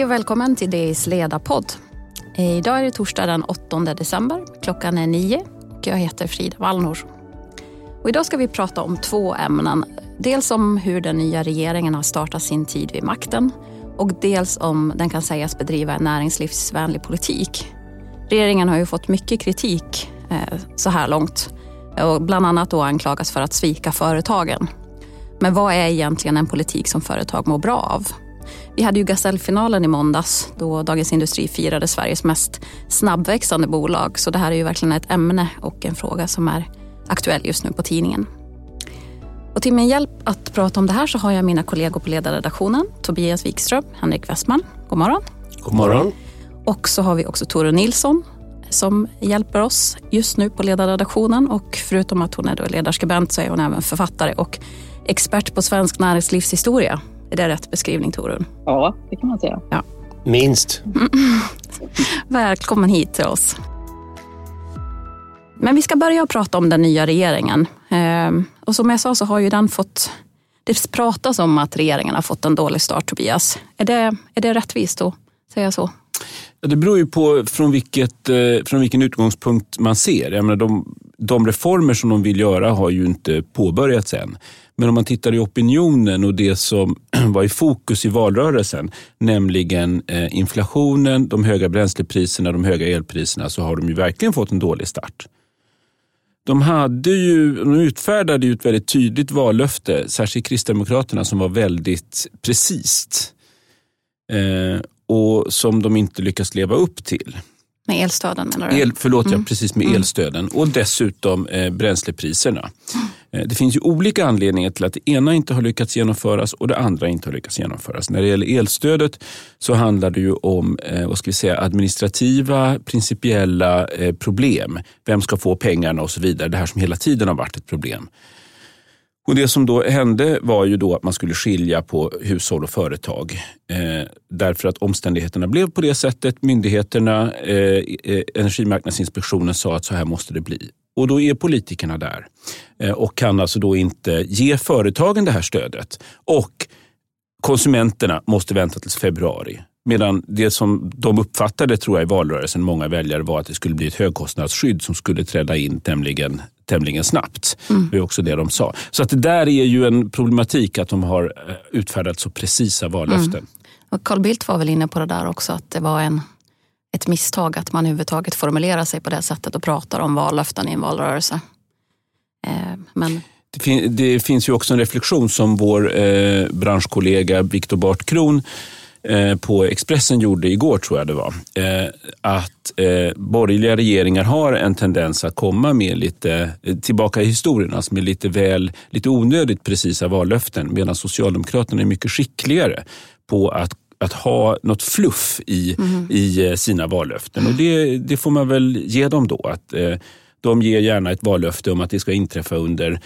Hej och välkommen till DIs ledarpodd. Idag är det torsdag den 8 december. Klockan är nio och jag heter Frida Wallnor. Och idag ska vi prata om två ämnen. Dels om hur den nya regeringen har startat sin tid vid makten och dels om den kan sägas bedriva en näringslivsvänlig politik. Regeringen har ju fått mycket kritik eh, så här långt och bland annat då anklagas för att svika företagen. Men vad är egentligen en politik som företag mår bra av? Vi hade ju Gasellfinalen i måndags då Dagens Industri firade Sveriges mest snabbväxande bolag. Så det här är ju verkligen ett ämne och en fråga som är aktuell just nu på tidningen. Och till min hjälp att prata om det här så har jag mina kollegor på ledarredaktionen. Tobias Wikström, Henrik Westman. God morgon. God morgon. Och så har vi också Tore Nilsson som hjälper oss just nu på ledarredaktionen. Och förutom att hon är ledarskribent så är hon även författare och expert på svensk näringslivshistoria. Är det rätt beskrivning Torun? Ja, det kan man säga. Ja. Minst. Välkommen hit till oss. Men vi ska börja prata om den nya regeringen. Ehm, och som jag sa så har ju den fått... Det pratas om att regeringen har fått en dålig start, Tobias. Är det, är det rättvist att säga så? Det beror ju på från, vilket, eh, från vilken utgångspunkt man ser. Jag menar, de, de reformer som de vill göra har ju inte påbörjats än. Men om man tittar i opinionen och det som var i fokus i valrörelsen, nämligen eh, inflationen, de höga bränslepriserna, de höga elpriserna, så har de ju verkligen fått en dålig start. De, hade ju, de utfärdade ju ett väldigt tydligt vallöfte, särskilt Kristdemokraterna, som var väldigt precis. Eh, och som de inte lyckas leva upp till. Med elstöden menar du? El, förlåt, mm. ja, precis med mm. elstöden. Och dessutom eh, bränslepriserna. Mm. Eh, det finns ju olika anledningar till att det ena inte har lyckats genomföras och det andra inte har lyckats genomföras. När det gäller elstödet så handlar det ju om eh, vad ska vi säga, administrativa, principiella eh, problem. Vem ska få pengarna och så vidare. Det här som hela tiden har varit ett problem. Och Det som då hände var ju då att man skulle skilja på hushåll och företag. Eh, därför att omständigheterna blev på det sättet. Myndigheterna, eh, eh, Energimarknadsinspektionen sa att så här måste det bli. Och då är politikerna där eh, och kan alltså då inte ge företagen det här stödet. Och konsumenterna måste vänta till februari. Medan det som de uppfattade tror jag i valrörelsen, många väljare, var att det skulle bli ett högkostnadsskydd som skulle träda in tämligen, tämligen snabbt. Mm. Det är också det de sa. Så att det där är ju en problematik att de har eh, utfärdat så precisa vallöften. Mm. Och Carl Bildt var väl inne på det där också, att det var en ett misstag att man överhuvudtaget formulerar sig på det sättet och pratar om vallöften i en valrörelse. Eh, men... Det, fin det, finns ju också en reflektion som vår eh, branschkollega Viktor Bartkron på Expressen gjorde igår, tror jag det var. Eh, att eh, borgerliga regeringar har en tendens att komma med lite, eh, tillbaka i historien, alltså med lite väl, lite onödigt precisa vallöften, medan Socialdemokraterna är mycket skickligare på att att ha något fluff i, mm. i eh, sina vallöften. Och det, det, får man väl ge dem då. Att, eh, de ger gärna ett vallöfte om att det ska inträffa under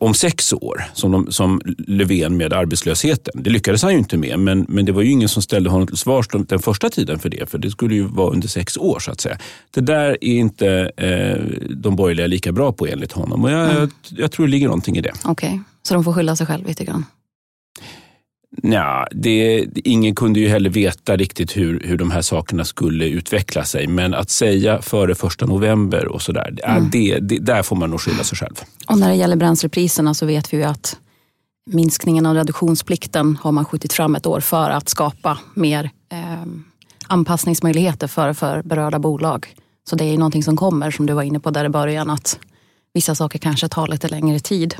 om sex år, som, de, som Löfven med arbetslösheten. Det lyckades han ju inte med, men, men det var ju ingen som ställde honom till svars den första tiden för det, för det skulle ju vara under sex år så att säga. Det där är inte eh, de borgerliga lika bra på enligt honom och jag, mm. jag, jag tror det ligger någonting i det. Okej, okay. så de får skylla sig själva lite grann? Ja, det, ingen kunde ju heller veta riktigt hur, hur de här sakerna skulle utveckla sig. Men att säga före första november och sådär, mm. det, det, där får man nog skylla sig själv. Och när det gäller bränslepriserna så vet vi ju att minskningen av reduktionsplikten har man skjutit fram ett år för att skapa mer eh, anpassningsmöjligheter för, för berörda bolag. Så det är någonting som kommer, som du var inne på där i början, att vissa saker kanske tar lite längre tid.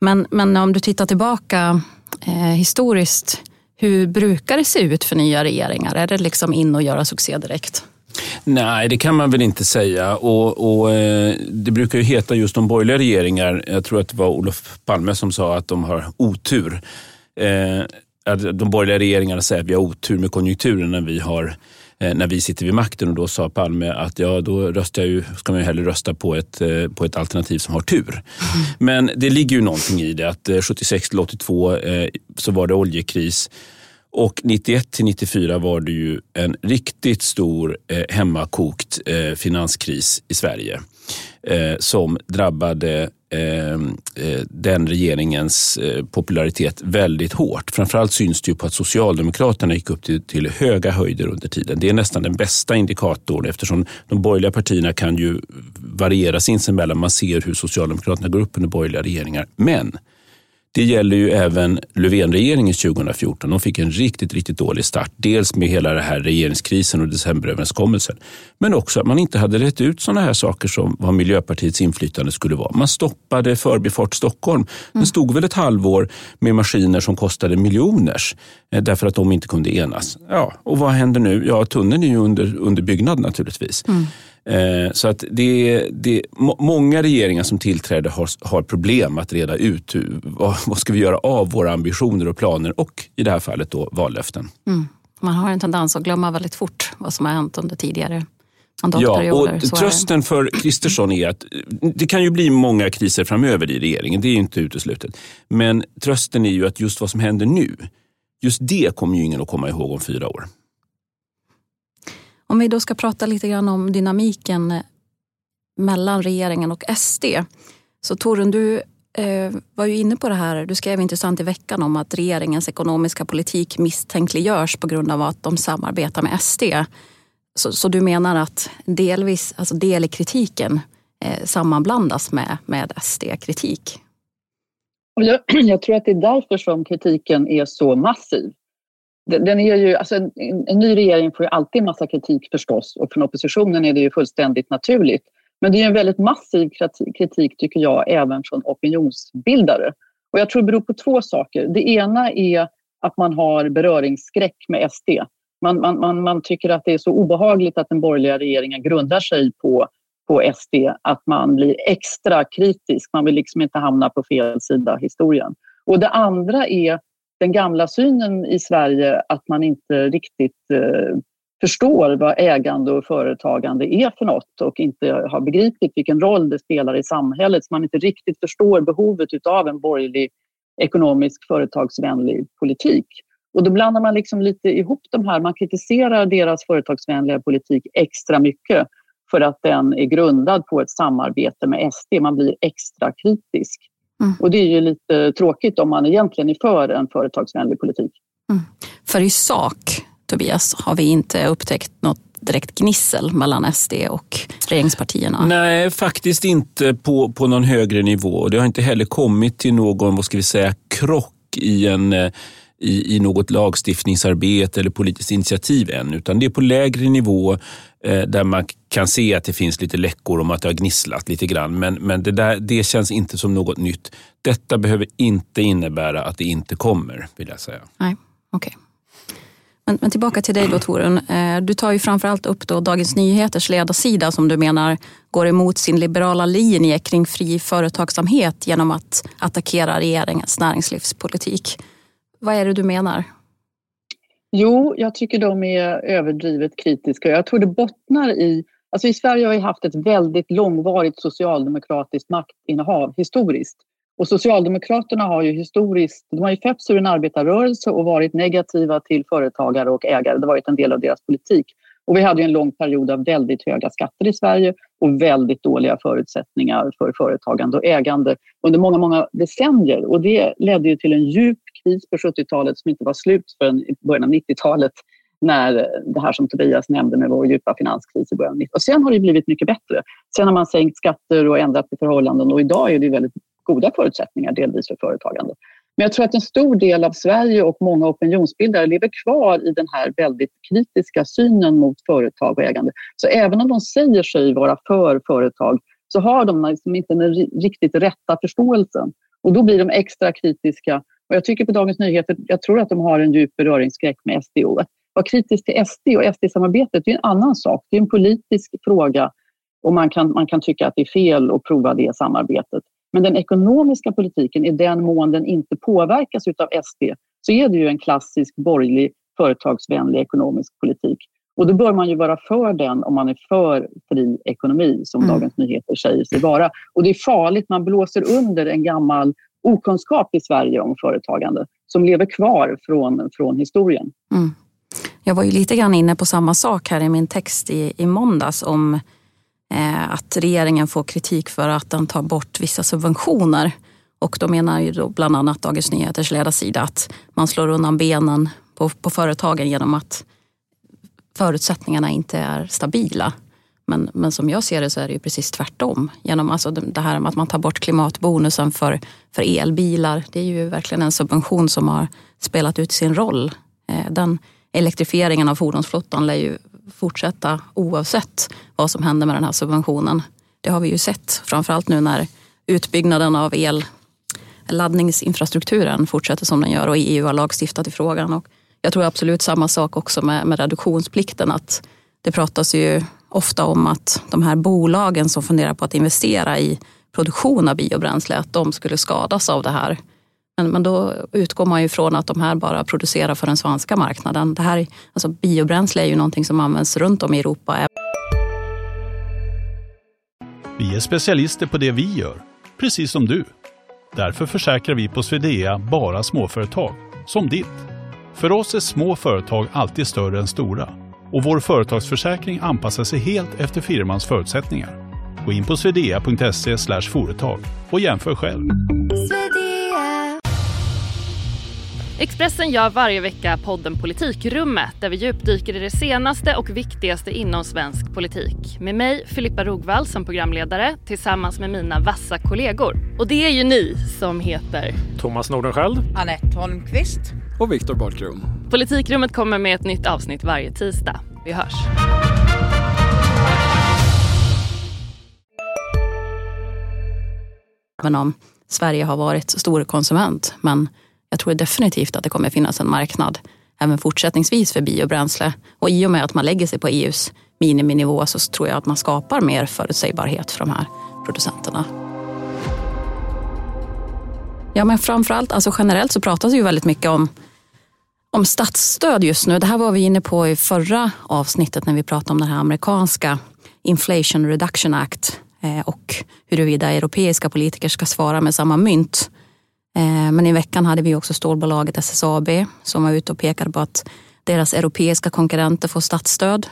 Men, men om du tittar tillbaka eh, historiskt, hur brukar det se ut för nya regeringar? Är det liksom in och göra succé direkt? Nej, det kan man väl inte säga. Och, och eh, Det brukar ju heta just om borgerliga regeringar, jag tror att det var Olof Palme som sa att de har otur. Eh, de borgerliga regeringarna säger att vi har otur med konjunkturen när vi har Eh, när vi sitter vid makten och då sa Palme att ja, då röstar jag ju, ska man ju hellre rösta på ett, eh, på ett alternativ som har tur. Mm. Men det ligger ju någonting i det att 76 eh, till 82 så var det oljekris. Och 91 till 94 var det ju en riktigt stor hemmakokt finanskris i Sverige som drabbade eh, Eh, eh, den regeringens eh, popularitet väldigt hårt. Framförallt syns det ju på att Socialdemokraterna gick upp till, till höga höjder under tiden. Det är nästan den bästa indikatorn eftersom de borgerliga partierna kan ju variera sinsemellan. Man ser hur Socialdemokraterna går upp under borgerliga regeringar. Men det gäller ju även Löfvenregeringen 2014. De fick en riktigt, riktigt dålig start. Dels med hela den här regeringskrisen och decemberöverenskommelsen. Men också att man inte hade rätt ut sådana här saker som vad Miljöpartiets inflytande skulle vara. Man stoppade Förbifart Stockholm. Den mm. stod väl ett halvår med maskiner som kostade miljoners eh, därför att de inte kunde enas. Ja, och vad händer nu? Ja, tunneln är ju under, under byggnad naturligtvis. Mm. Eh, så att det, det, många regeringar som tillträder har, har problem att reda ut hur, vad, vad ska vi göra av våra ambitioner och planer och i det här fallet då vallöften. Mm. Man har en tendens att glömma väldigt fort vad som har hänt under tidigare Ja, och trösten för Kristersson är att det kan ju bli många kriser framöver i regeringen, det är inte uteslutet. Men trösten är ju att just vad som händer nu, just det kommer ju ingen att komma ihåg om fyra år. Om vi då ska prata lite grann om dynamiken eh, mellan regeringen och SD. Så Torun, du eh, var ju inne på det här, du skrev intressant i veckan om att regeringens ekonomiska politik misstänkliggörs på grund av att de samarbetar med SD. Så, så du menar att delvis, alltså del i kritiken eh, sammanblandas med, med SD-kritik? Jag, jag tror att det är därför som kritiken är så massiv den är ju, alltså en, en, ny regering får ju alltid en massa kritik förstås och från oppositionen är det ju fullständigt naturligt. Men det är en väldigt massiv kritik tycker jag även från opinionsbildare. Och jag tror det beror på två saker. Det ena är att man har beröringsskräck med SD. Man, man, man, man tycker att det är så obehagligt att den borgerliga regeringen grundar sig på, på SD att man blir extra kritisk. Man vill liksom inte hamna på fel sida historien. Och det andra är den gamla synen i Sverige att man inte riktigt eh, förstår vad ägande och företagande är för något och inte har begripit vilken roll det spelar i samhället. Så man inte riktigt förstår behovet av en borgerlig ekonomisk företagsvänlig politik. Och då blandar man liksom lite ihop de här. Man kritiserar deras företagsvänliga politik extra mycket för att den är grundad på ett samarbete med SD. Man blir extra kritisk. Mm. Och det är ju lite tråkigt om man egentligen är för en företagsvänlig politik. Mm. För i sak, Tobias, har vi inte upptäckt något direkt gnissel mellan SD och regeringspartierna? Nej, faktiskt inte på, på någon högre nivå. Det har inte heller kommit till någon, vad ska vi säga, krock i en eh, i, i något lagstiftningsarbete eller politiskt initiativ än, utan det är på lägre nivå Eh, där man kan se att det finns lite läckor om att det har gnisslat lite grann. Men, men det, där, det känns inte som något nytt. Detta behöver inte innebära att det inte kommer, vill jag säga. Nej, okej. Okay. Men, men, tillbaka till dig då Torun. Eh, du tar ju framförallt upp då Dagens Nyheters ledarsida som du menar går emot sin liberala linje kring fri företagsamhet genom att attackera regeringens näringslivspolitik. Vad är det du menar? Jo, jag tycker de är överdrivet kritiska. Jag tror det bottnar i... Alltså I Sverige har vi haft ett väldigt långvarigt socialdemokratiskt maktinnehav historiskt. Och Socialdemokraterna har ju historiskt de har ju fötts ur en arbetarrörelse och varit negativa till företagare och ägare. Det har varit en del av deras politik. Och vi hade en lång period av väldigt höga skatter i Sverige och väldigt dåliga förutsättningar för företagande och ägande under många, många decennier. Och det ledde ju till en djup kris på 70-talet som inte var slut förrän i början av 90-talet när det här som Tobias nämnde med vår djupa finanskris i början av 90 Och sen har det blivit mycket bättre. Sen har man sänkt skatter och ändrat på förhållanden och idag är det väldigt goda förutsättningar delvis för företagande. Men jag tror att en stor del av Sverige och många opinionsbildare lever kvar i den här väldigt kritiska synen mot företag och ägande. Så även om de säger sig vara för företag så har de liksom inte den riktigt rätta förståelsen. Och då blir de extra kritiska. Och jag tycker på Dagens Nyheter, jag tror att de har en djup beröringsskräck med SD. Att vara kritisk till SD och SD-samarbetet är en annan sak. Det är en politisk fråga och man kan, man kan tycka att det är fel att prova det samarbetet. Men den ekonomiska politiken, i den mån den inte påverkas av SD, så är det ju en klassisk borgerlig företagsvänlig ekonomisk politik. Och då bör man ju vara för den om man är för fri ekonomi, som mm. Dagens Nyheter säger sig vara. Och det är farligt, man blåser under en gammal okunskap i Sverige om företagande som lever kvar från, från historien. Mm. Jag var ju lite grann inne på samma sak här i min text i, i måndags om eh, att regeringen får kritik för att den tar bort vissa subventioner. Och då menar ju då bland annat Dagens Nyheters ledarsida att man slår undan benen på, på företagen genom att förutsättningarna inte är stabila. Men, men som jag ser det så är det ju precis tvärtom. Genom alltså det här med att man tar bort klimatbonusen för, för elbilar. Det är ju verkligen en subvention som har spelat ut sin roll. Eh, den elektrifieringen av fordonsflottan lär ju fortsätta oavsett vad som händer med den här subventionen. Det har vi ju sett, framförallt nu när utbyggnaden av elladdningsinfrastrukturen fortsätter som den gör och EU har lagstiftat i frågan. Och jag tror absolut samma sak också med, med reduktionsplikten. Att det pratas ju ofta om att de här bolagen som funderar på att investera i produktion av biobränsle, att de skulle skadas av det här. Men, men då utgår man ju från att de här bara producerar för den svenska marknaden. Det här, alltså biobränsle är ju någonting som används runt om i Europa. Vi är specialister på det vi gör, precis som du. Därför försäkrar vi på Swedea bara småföretag, som ditt. För oss är små företag alltid större än stora och vår företagsförsäkring anpassar sig helt efter firmans förutsättningar. Gå in på swedea.se företag och jämför själv. Expressen gör varje vecka podden Politikrummet där vi djupdyker i det senaste och viktigaste inom svensk politik. Med mig, Filippa Rogvall, som programledare tillsammans med mina vassa kollegor. Och det är ju ni som heter Thomas Nordenskjöld, Anette Holmqvist och Viktor Bartkron. Politikrummet kommer med ett nytt avsnitt varje tisdag. Vi hörs. Även om Sverige har varit stor konsument, men jag tror definitivt att det kommer finnas en marknad även fortsättningsvis för biobränsle. Och i och med att man lägger sig på EUs miniminivå så tror jag att man skapar mer förutsägbarhet för de här producenterna. Ja, men framförallt, alltså generellt så pratas ju väldigt mycket om, om statsstöd just nu. Det här var vi inne på i förra avsnittet när vi pratade om den här amerikanska Inflation Reduction Act eh, och huruvida europeiska politiker ska svara med samma mynt. Eh, men i veckan hade vi också stålbolaget SSAB som var ute och pekade på att deras europeiska konkurrenter får statsstöd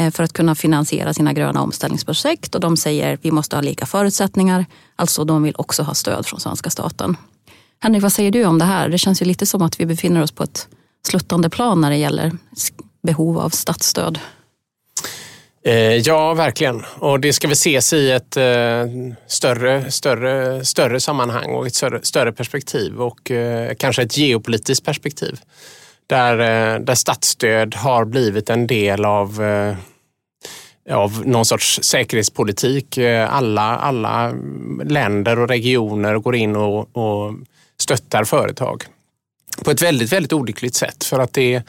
eh, för att kunna finansiera sina gröna omställningsprojekt och de säger att vi måste ha lika förutsättningar. Alltså de vill också ha stöd från svenska staten. Henrik, vad säger du om det här? Det känns ju lite som att vi befinner oss på ett sluttande plan när det gäller behov av statsstöd. Eh, ja, verkligen. Och det ska väl ses i ett eh, större, större, större sammanhang och ett större, större perspektiv och eh, kanske ett geopolitiskt perspektiv. Där, där statsstöd har blivit en del av av någon sorts säkerhetspolitik. Alla, alla länder och regioner går in och, och stöttar företag på ett väldigt, väldigt olyckligt sätt för att det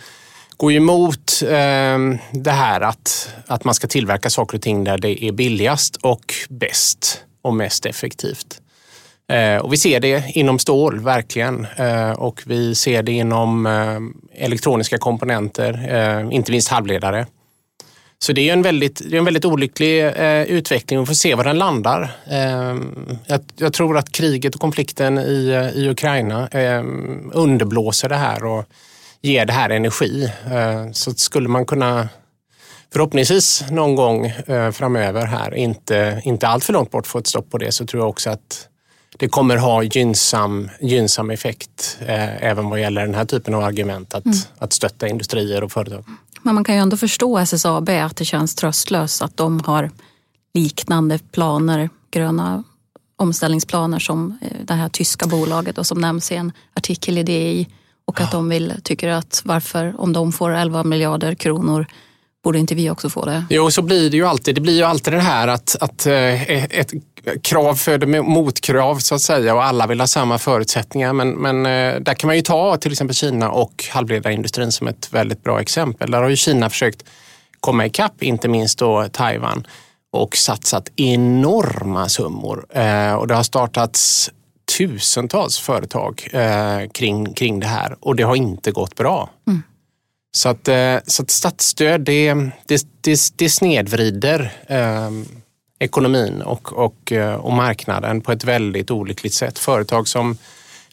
går emot eh, det här att, att man ska tillverka saker och ting där det är billigast och bäst och mest effektivt. Eh, och vi ser det inom stål, verkligen. Eh, och vi ser det inom eh, elektroniska komponenter, eh, inte minst halvledare. Så det är en väldigt, det är en väldigt olycklig eh, utveckling och vi får se var den landar. Eh, jag, jag, tror att kriget och konflikten i, i Ukraina eh, underblåser det här och ger det här energi. Eh, så skulle man kunna förhoppningsvis någon gång eh, framöver här, inte, inte allt för långt bort, få ett stopp på det så tror jag också att det kommer ha gynnsam, gynnsam effekt eh, även vad gäller den här typen av argument att, mm. att stötta industrier och företag. Men man kan ju ändå förstå SSAB att det känns tröstlöst att de har liknande planer, gröna omställningsplaner som det här tyska bolaget och som nämns i en artikel i DI och att de vill, tycker att varför, om de får 11 miljarder kronor, borde inte vi också få det? Jo, så blir det ju alltid. Det blir ju alltid det här att, att eh, ett krav föder motkrav så att säga och alla vill ha samma förutsättningar. Men, men eh, där kan man ju ta till exempel Kina och halvledarindustrin som ett väldigt bra exempel. Där har ju Kina försökt komma ikapp, inte minst då Taiwan och satsat enorma summor. Eh, och det har startats tusentals företag kring, kring det här och det har inte gått bra. Mm. Så, att, eh, så att statsstöd det, det, det, det snedvrider eh, ekonomin och, och, eh, och marknaden på ett väldigt olyckligt sätt. Företag som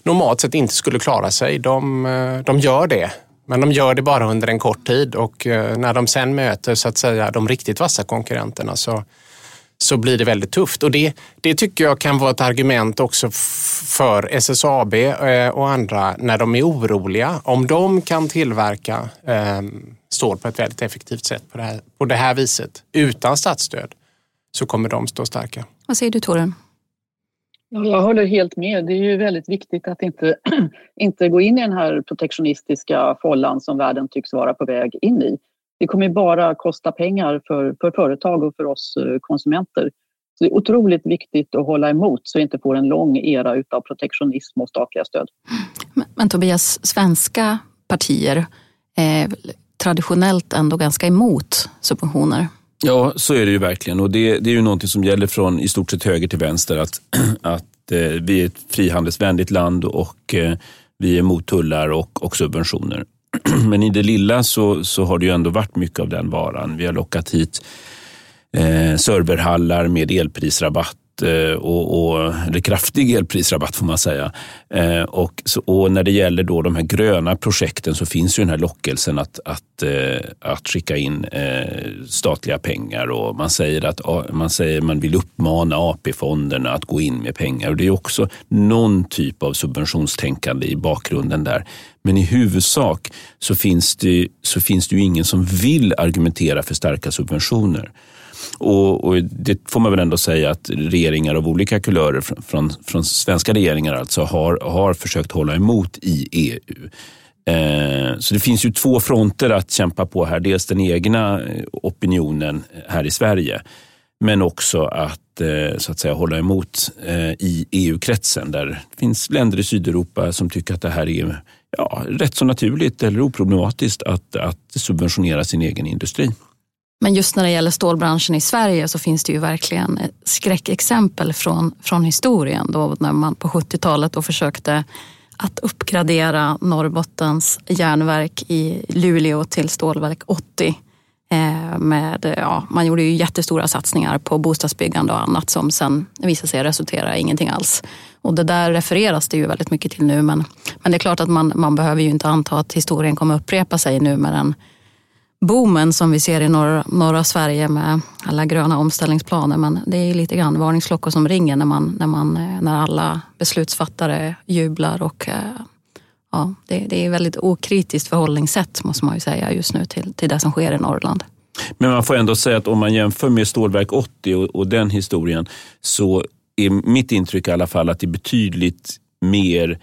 normalt sett inte skulle klara sig, de, eh, de gör det. Men de gör det bara under en kort tid och när de sen möter så att säga de riktigt vassa konkurrenterna så så blir det väldigt tufft. Och det, det tycker jag kan vara ett argument också för SSAB eh, och andra när de är oroliga. Om de kan tillverka eh, stål på ett väldigt effektivt sätt på det, här, på det här viset utan statsstöd så kommer de stå starka. Vad säger du Torun? Jag håller helt med. Det är ju väldigt viktigt att inte, inte gå in i den här protektionistiska follan som världen tycks vara på väg in i. Det kommer bara kosta pengar för, för företag och för oss eh, konsumenter. Så det är otroligt viktigt att hålla emot så vi inte får en lång era av protektionism och statliga stöd. Men, men Tobias, svenska partier är traditionellt ändå ganska emot subventioner. Ja, så är det ju verkligen och det, det är ju någonting som gäller från i stort sett höger till vänster att, att eh, vi är ett frihandelsvänligt land och eh, vi är emot tullar och, och subventioner. Men i det lilla så, så har det ju ändå varit mycket av den varan. Vi har lockat hit eh, serverhallar med elprisrabatt Eh, och, och, eller kraftig elprisrabatt får man säga. Eh, och, så, och, när det gäller då de här gröna projekten så finns ju den här lockelsen att, att, eh, att skicka in statliga pengar och man säger att man, säger man vill uppmana AP-fonderna att gå in med pengar. Och det är också någon typ av subventionstänkande i bakgrunden där. Men i huvudsak så finns det, så finns det ju ingen som vill argumentera för starka subventioner. Och, och, det får man väl ändå säga att regeringar av olika kulörer, från, från svenska regeringar alltså, har, har försökt hålla emot i EU. Eh, så det finns ju två fronter att kämpa på här. Dels den egna eh, opinionen eh, här i Sverige, men också att, så att säga, hålla emot i EU-kretsen. Där det finns länder i Sydeuropa som tycker att det här är ja, rätt så naturligt eller oproblematiskt att, att subventionera sin egen industri. Men just när det gäller stålbranschen i Sverige så finns det ju verkligen skräckexempel från, från historien. Då när man på 70-talet då försökte att uppgradera Norrbottens järnverk i Luleå till stålverk 80. Eh, med, ja, man gjorde ju jättestora satsningar på bostadsbyggande och annat som sen visade sig resultera i ingenting alls. Och det där refereras det ju väldigt mycket till nu men, men det är klart att man, man behöver ju inte anta att historien kommer upprepa sig nu med den boomen som vi ser i norra, norra Sverige med alla gröna omställningsplaner. Men det är lite grann varningsklockor som ringer när, man, när, man, eh, när alla beslutsfattare jublar. och eh, ja, det, det är väldigt okritiskt förhållningssätt måste man ju säga just nu till, till det som sker i Norrland. Men man får ändå säga att om man jämför med Stålverk 80 och, och den historien så är mitt intryck i alla fall att det är betydligt mer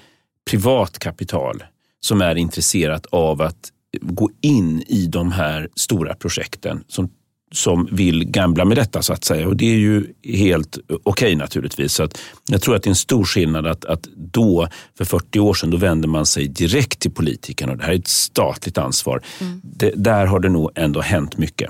privat kapital som är intresserat av att gå in i de här stora projekten som, som vill gambla med detta så att säga. Och det är ju helt okej okay, naturligtvis. Så att jag tror att det är en stor skillnad att, att då, för 40 år sedan, då vände man sig direkt till politikerna. Och det här är ett statligt ansvar. Mm. Det, där har det nog ändå hänt mycket.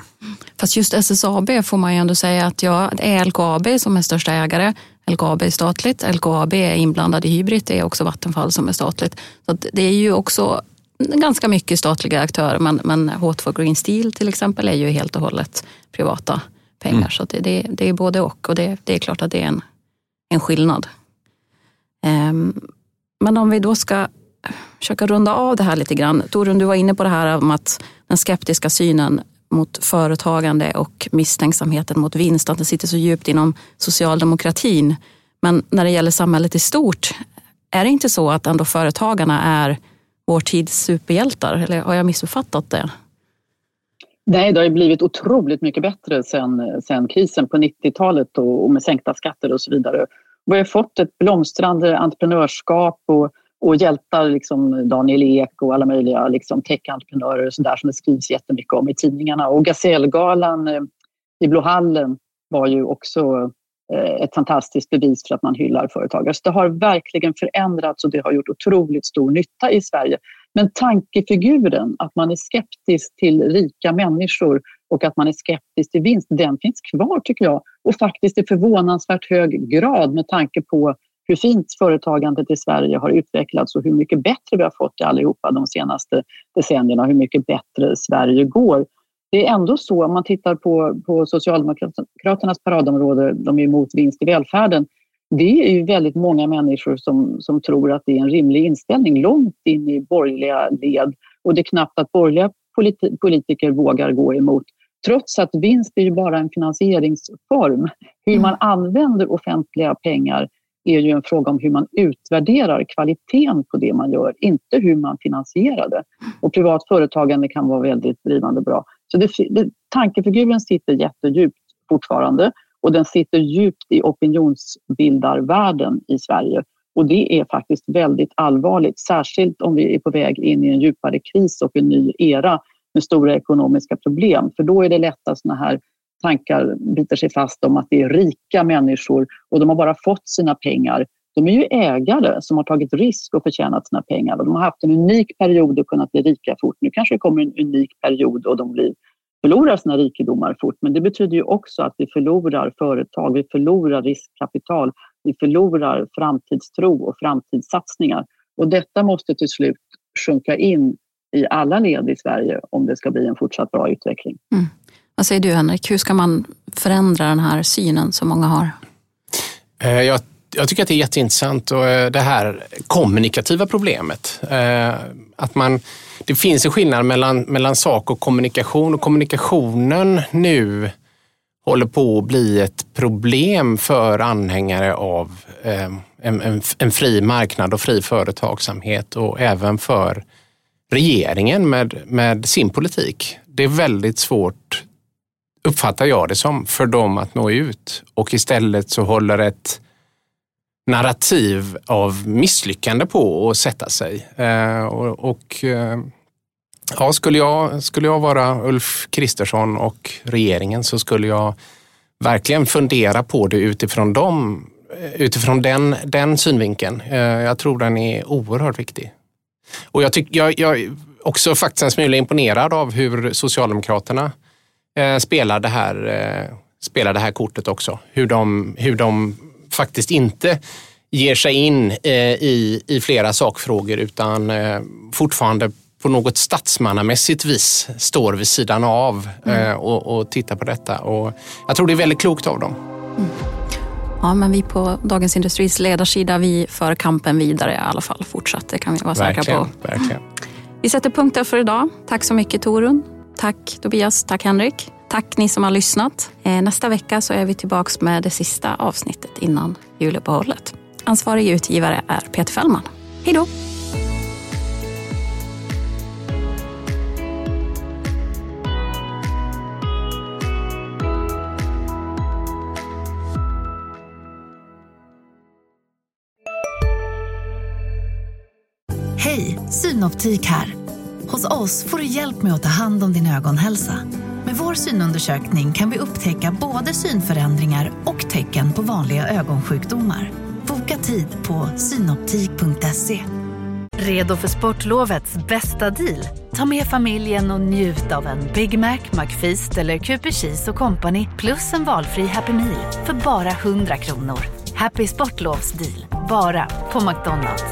Fast just SSAB får man ju ändå säga att ja, det är LKAB som är största ägare. LKAB är statligt, LKAB är inblandad i Hybrid, det är också Vattenfall som är statligt. Så det är ju också ganska mycket statliga aktörer men, men H2 Green Steel till exempel är ju helt och hållet privata pengar. Mm. Så det, det, det, är både och och det, det, är klart att det är en, en skillnad. Um, men om vi då ska försöka runda av det här lite grann. Torun, du var inne på det här om att den skeptiska synen mot företagande och misstänksamheten mot vinst, att det sitter så djupt inom socialdemokratin. Men när det gäller samhället i stort, är det inte så att ändå företagarna är vår tids superhjältar? Eller har jag missuppfattat det? Nej, det har blivit otroligt mycket bättre sen, sen krisen på 90-talet och, och, med sänkta skatter och så vidare. Vi har fått ett blomstrande entreprenörskap och, och hjältar, liksom Daniel Ek och alla möjliga liksom tech-entreprenörer och sådär som det skrivs jättemycket om i tidningarna. Och Gasellgalan eh, i Blåhallen var ju också Eh, ett fantastiskt bevis för att man hyllar företagare. Så det har verkligen förändrats och det har gjort otroligt stor nytta i Sverige. Men tankefiguren, att man är skeptisk till rika människor och att man är skeptisk till vinst, den finns kvar tycker jag. Och faktiskt i förvånansvärt hög grad med tanke på hur fint företagandet i Sverige har utvecklats och hur mycket bättre vi har fått det allihopa de senaste decennierna, hur mycket bättre Sverige går det är ändå så, om man tittar på, på Socialdemokraternas paradområde, de är emot vinst i välfärden, det är ju väldigt många människor som, som tror att det är en rimlig inställning långt in i borgerliga led. Och det är knappt att borgerliga politi politiker vågar gå emot. Trots att vinst är ju bara en finansieringsform. Hur man använder offentliga pengar är ju en fråga om hur man utvärderar kvaliteten på det man gör, inte hur man finansierar det. Och privat företagande kan vara väldigt drivande bra. Så det, det, tankefiguren sitter jättedjupt fortfarande och den sitter djupt i opinionsbildarvärlden i Sverige. Och det är faktiskt väldigt allvarligt, särskilt om vi är på väg in i en djupare kris och en ny era med stora ekonomiska problem. För då är det lätt att såna här tankar biter sig fast om att det är rika människor och de har bara fått sina pengar. De är ju ägare som har tagit risk och förtjänat sina pengar och de har haft en unik period och kunnat bli rika fort. Nu kanske det kommer en unik period och de blir, förlorar sina rikedomar fort. Men det betyder ju också att vi förlorar företag, vi förlorar riskkapital, vi förlorar framtidstro och framtidssatsningar. Och detta måste till slut sjunka in i alla led i Sverige om det ska bli en fortsatt bra utveckling. Mm. Vad säger du Henrik, hur ska man förändra den här synen som många har? Eh, jag, jag tycker att det är jätteintressant och eh, det här kommunikativa problemet. Eh, att man, det finns en skillnad mellan, mellan sak och kommunikation och kommunikationen nu håller på att bli ett problem för anhängare av eh, en, en, en fri marknad och fri företagsamhet och även för regeringen med, med sin politik. Det är väldigt svårt, uppfattar jag det som, för dem att nå ut och istället så håller ett narrativ av misslyckande på att sätta sig. Eh, och, och eh, ja, skulle, jag, skulle jag vara Ulf Kristersson och regeringen så skulle jag verkligen fundera på det utifrån, dem, eh, utifrån den, den synvinkeln. Eh, jag tror den är oerhört viktig. Och jag, tyck, jag, jag också faktiskt en smula imponerad av hur Socialdemokraterna eh, spelar, det här, eh, spelar det här kortet också. Hur de, hur de faktiskt inte ger sig in eh, i, i flera sakfrågor utan eh, fortfarande på något statsmannamässigt vis står vid sidan av mm. Eh, och, och tittar på detta. Och jag tror det är väldigt klokt av dem. Mm. Ja, men vi på Dagens Industris ledarsida, vi för kampen vidare i alla fall fortsatt. Det kan vi vara säkra på. Verkligen. Vi sätter punkt där för idag. Tack så mycket Torun. Tack Tobias. Tack Henrik. Tack ni som har lyssnat. Eh, nästa vecka så är vi tillbaka med det sista avsnittet innan juluppehållet. Ansvarig utgivare är Peter Fällman. Hej då! Hej, Synoptik här. Hos oss får du hjälp med att ta hand om din ögonhälsa. Med vår synundersökning kan vi upptäcka både synförändringar och tecken på vanliga ögonsjukdomar. Boka tid på synoptik.se. Redo för sportlovets bästa deal? Ta med familjen och njut av en Big Mac, McFeast eller Cooper Cheese och Company plus en valfri Happy Meal för bara 100 kronor. Happy Sportlovs deal, bara på McDonalds.